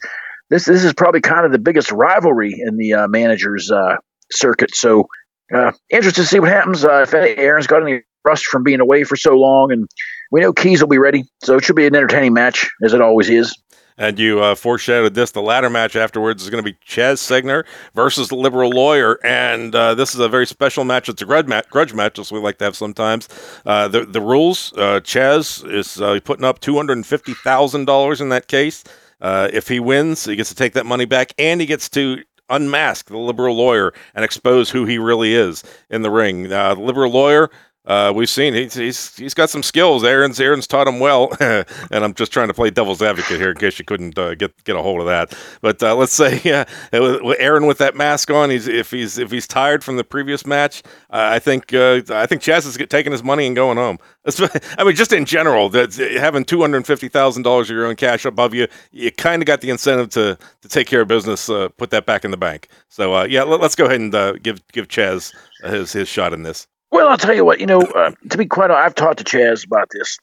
this this is probably kind of the biggest rivalry in the uh, managers uh, circuit. So uh, interested to see what happens. Uh, if Aaron's got any rust from being away for so long, and we know Keys will be ready, so it should be an entertaining match as it always is. And you uh, foreshadowed this. The ladder match afterwards is going to be Chaz Segner versus the liberal lawyer. And uh, this is a very special match. It's a grudge, match, grudge match, as we like to have sometimes. Uh, the, the rules uh, Chaz is uh, putting up $250,000 in that case. Uh, if he wins, he gets to take that money back and he gets to unmask the liberal lawyer and expose who he really is in the ring. The liberal lawyer. Uh, we've seen he's, he's he's got some skills. Aaron's Aaron's taught him well, and I'm just trying to play devil's advocate here in case you couldn't uh, get get a hold of that. But uh, let's say yeah, Aaron with that mask on, he's if he's if he's tired from the previous match, I think uh, I think Chaz is taking his money and going home. I mean, just in general, that having two hundred fifty thousand dollars of your own cash above you, you kind of got the incentive to to take care of business, uh, put that back in the bank. So uh, yeah, let, us go ahead and give give Chaz his his shot in this. Well, I'll tell you what. You know, uh, to be quite, honest, I've talked to Chaz about this,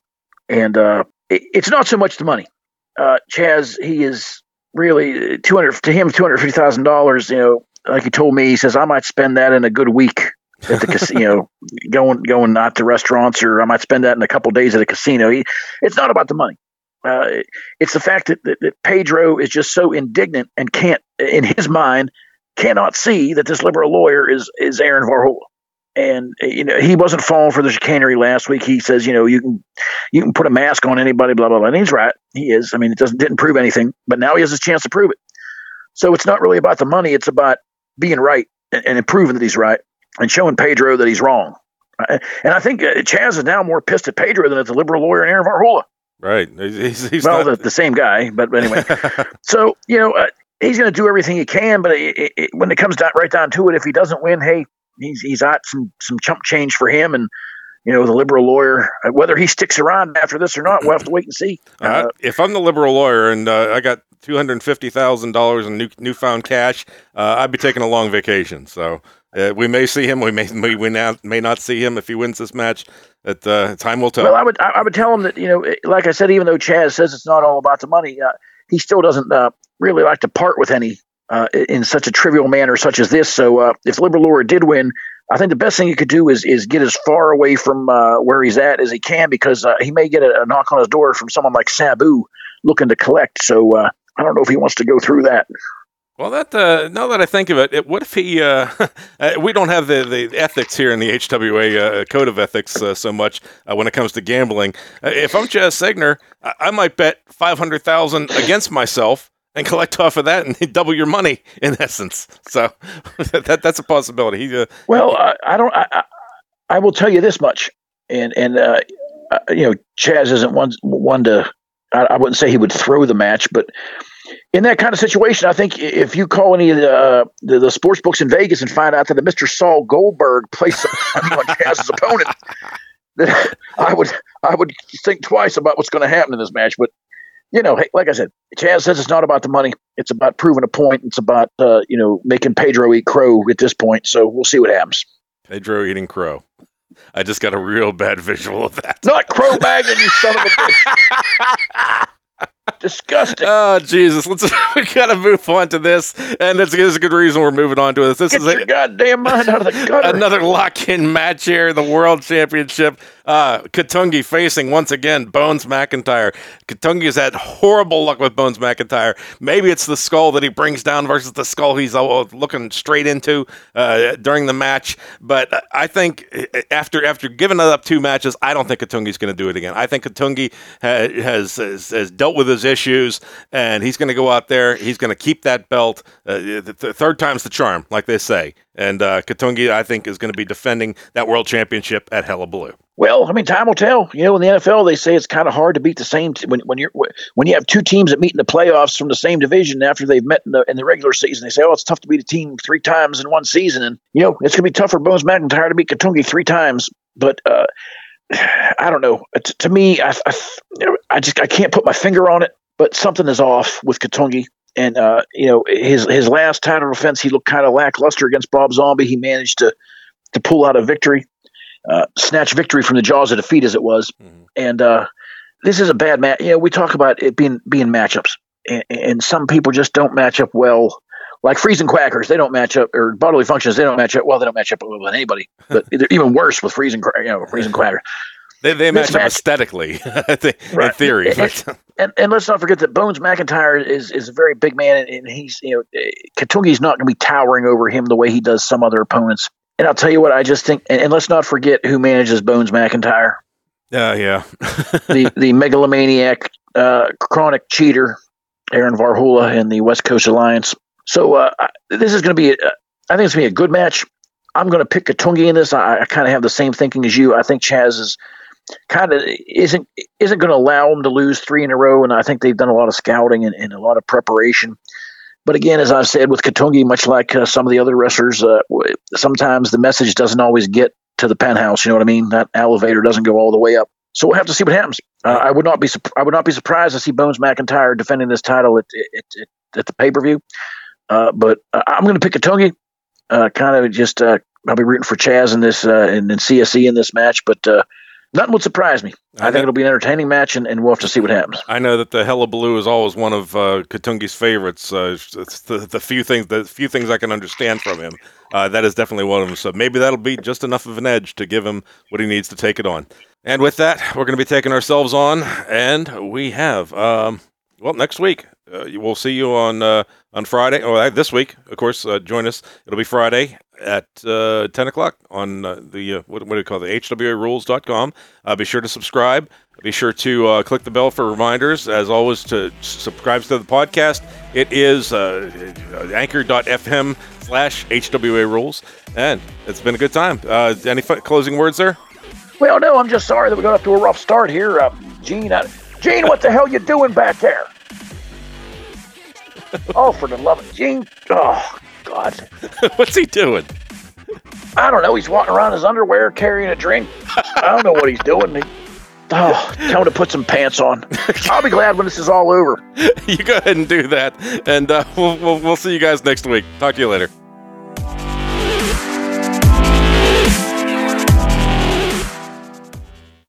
and uh, it, it's not so much the money. Uh, Chaz, he is really two hundred to him two hundred fifty thousand dollars. You know, like he told me, he says I might spend that in a good week at the casino, going going not to restaurants, or I might spend that in a couple days at a casino. He, it's not about the money. Uh, it's the fact that, that, that Pedro is just so indignant and can't, in his mind, cannot see that this liberal lawyer is is Aaron Varhola and uh, you know he wasn't falling for the chicanery last week. He says, you know, you can you can put a mask on anybody, blah blah blah. And he's right. He is. I mean, it doesn't didn't prove anything, but now he has his chance to prove it. So it's not really about the money. It's about being right and, and proving that he's right and showing Pedro that he's wrong. And I think uh, Chaz is now more pissed at Pedro than at the liberal lawyer and Aaron Varhola. Right? He's, he's well, not- the, the same guy, but anyway. so you know, uh, he's going to do everything he can, but it, it, when it comes down, right down to it, if he doesn't win, hey, he's he's got some some chump change for him, and you know the liberal lawyer, uh, whether he sticks around after this or not, we'll have to wait and see. Uh, if I'm the liberal lawyer and uh, I got two hundred fifty thousand dollars in new, newfound cash, uh, I'd be taking a long vacation. So uh, we may see him. We may we, we now, may not see him if he wins this match. At uh, time will tell. Well, I would I would tell him that you know, like I said, even though Chaz says it's not all about the money, uh, he still doesn't uh, really like to part with any uh, in such a trivial manner such as this. So uh, if Liberal Lawyer did win, I think the best thing he could do is is get as far away from uh, where he's at as he can because uh, he may get a, a knock on his door from someone like Sabu looking to collect. So uh, I don't know if he wants to go through that. Well, that uh, now that I think of it, it what if he? Uh, uh, we don't have the, the ethics here in the HWA uh, code of ethics so much when it comes to gambling. If I'm Chaz Segner, I, I might bet five hundred thousand against myself and collect off of that and double your money in essence. So that that's a possibility. He, uh, Well, I, I don't. I, I, will tell you this much, and and uh, uh, you know, Chaz isn't one one to. I, I wouldn't say he would throw the match, but in that kind of situation, I think if you call any of the uh, the, the sports books in Vegas and find out that Mr. Saul Goldberg placed on Chaz's opponent, I would I would think twice about what's going to happen in this match. But you know, hey, like I said, Chaz says it's not about the money; it's about proving a point. It's about uh, you know making Pedro eat crow at this point. So we'll see what happens. Pedro eating crow. I just got a real bad visual of that. Not crow bagging, you son of a bitch. Disgusting. Oh Jesus! Let's we gotta move on to this, and that's, that's a good reason we're moving on to this. This Get is your a, goddamn mind out of the gutter. another lock-in match here, in the World Championship. Uh, Katungi facing once again Bones McIntyre. Katungi has had horrible luck with Bones McIntyre. Maybe it's the skull that he brings down versus the skull he's uh, looking straight into uh, during the match. But I think uh, after after giving it up two matches, I don't think Katungi's going to do it again. I think Katungi ha- has, has has dealt with his issues, and he's going to go out there. He's going to keep that belt. Uh, the, the third time's the charm, like they say. And uh, Katungi, I think, is going to be defending that world championship at Hullabaloo. Well, I mean, time will tell. You know, in the NFL, they say it's kind of hard to beat the same t- when when you're when you have two teams that meet in the playoffs from the same division after they've met in the in the regular season. They say, oh, it's tough to beat a team three times in one season, and you know, it's gonna be tough for Bones McIntyre to beat Katungi three times. But uh, I don't know. T- to me, I, I I just I can't put my finger on it, but something is off with Katungi. And uh, you know, his his last title defense, he looked kind of lackluster against Bob Zombie. He managed to to pull out a victory uh, snatch victory from the jaws of defeat, as it was. Mhm. And uh, this is a bad match. You know, we talk about it being being matchups, and, and some people just don't match up well. Like freezing quackers, they don't match up, or bodily functions, they don't match up. Well, they don't match up with anybody, but they're even worse with freezing, you know, freezing quackers. They, they match up aesthetically, think, in theory. And- And, and let's not forget that Bones McIntyre is is a very big man, and, and he's you know Katungi's not going to be towering over him the way he does some other opponents. And I'll tell you what, I just think, and, and let's not forget who manages Bones McIntyre. Yeah, yeah. the the megalomaniac, uh, chronic cheater, Aaron Varhola in the West Coast Alliance. So uh, I- this is going to be, a, I think it's going to be a good match. I'm going to pick Katungi in this. I, I kind of have the same thinking as you. I think Chaz is kind of isn't isn't going to allow them to lose three in a row, and I think they've done a lot of scouting and, and a lot of preparation. But again, as I've said with Katungi, much like uh, some of the other wrestlers, uh, sometimes the message doesn't always get to the penthouse. You know what I mean? That elevator doesn't go all the way up. So we'll have to see what happens. Uh, I would not be sup- I would not be surprised to see Bones McIntyre defending this title at at, at, at the pay per view. Uh, but uh, I'm going to pick Katungi. Uh, kind of just I'll be rooting for Chaz in this and, and CSE in this match, but nothing would surprise me. I, I think know- it'll be an entertaining match, and, and we'll have to see what happens. I know that the Hullabaloo is always one of uh, Katungi's favorites. Uh, it's the, the few things the few things I can understand from him. Uh, that is definitely one of them. So maybe that'll be just enough of an edge to give him what he needs to take it on. And with that, we're going to be taking ourselves on, and we have um, well next week. Uh, we'll see you on uh, on Friday or uh, this week, of course. Uh, join us. It'll be Friday at uh, ten o'clock on uh, the uh, what, what do you call it? The HWARules.com. Uh, be sure to subscribe. Be sure to uh, click the bell for reminders. As always, to subscribe to the podcast. It is uh, anchor.fm slash HWA rules. And it's been a good time. Uh, any f- closing words there? Well, no, I'm just sorry that we got off to a rough start here, uh, Gene. I, Gene, what the hell you doing back there? oh, for the love of Gene! Oh, God. What's he doing? I don't know. He's walking around his underwear carrying a drink. I don't know what he's doing. He, oh, tell him to put some pants on. I'll be glad when this is all over. you go ahead and do that. And uh, we'll, we'll, we'll see you guys next week. Talk to you later.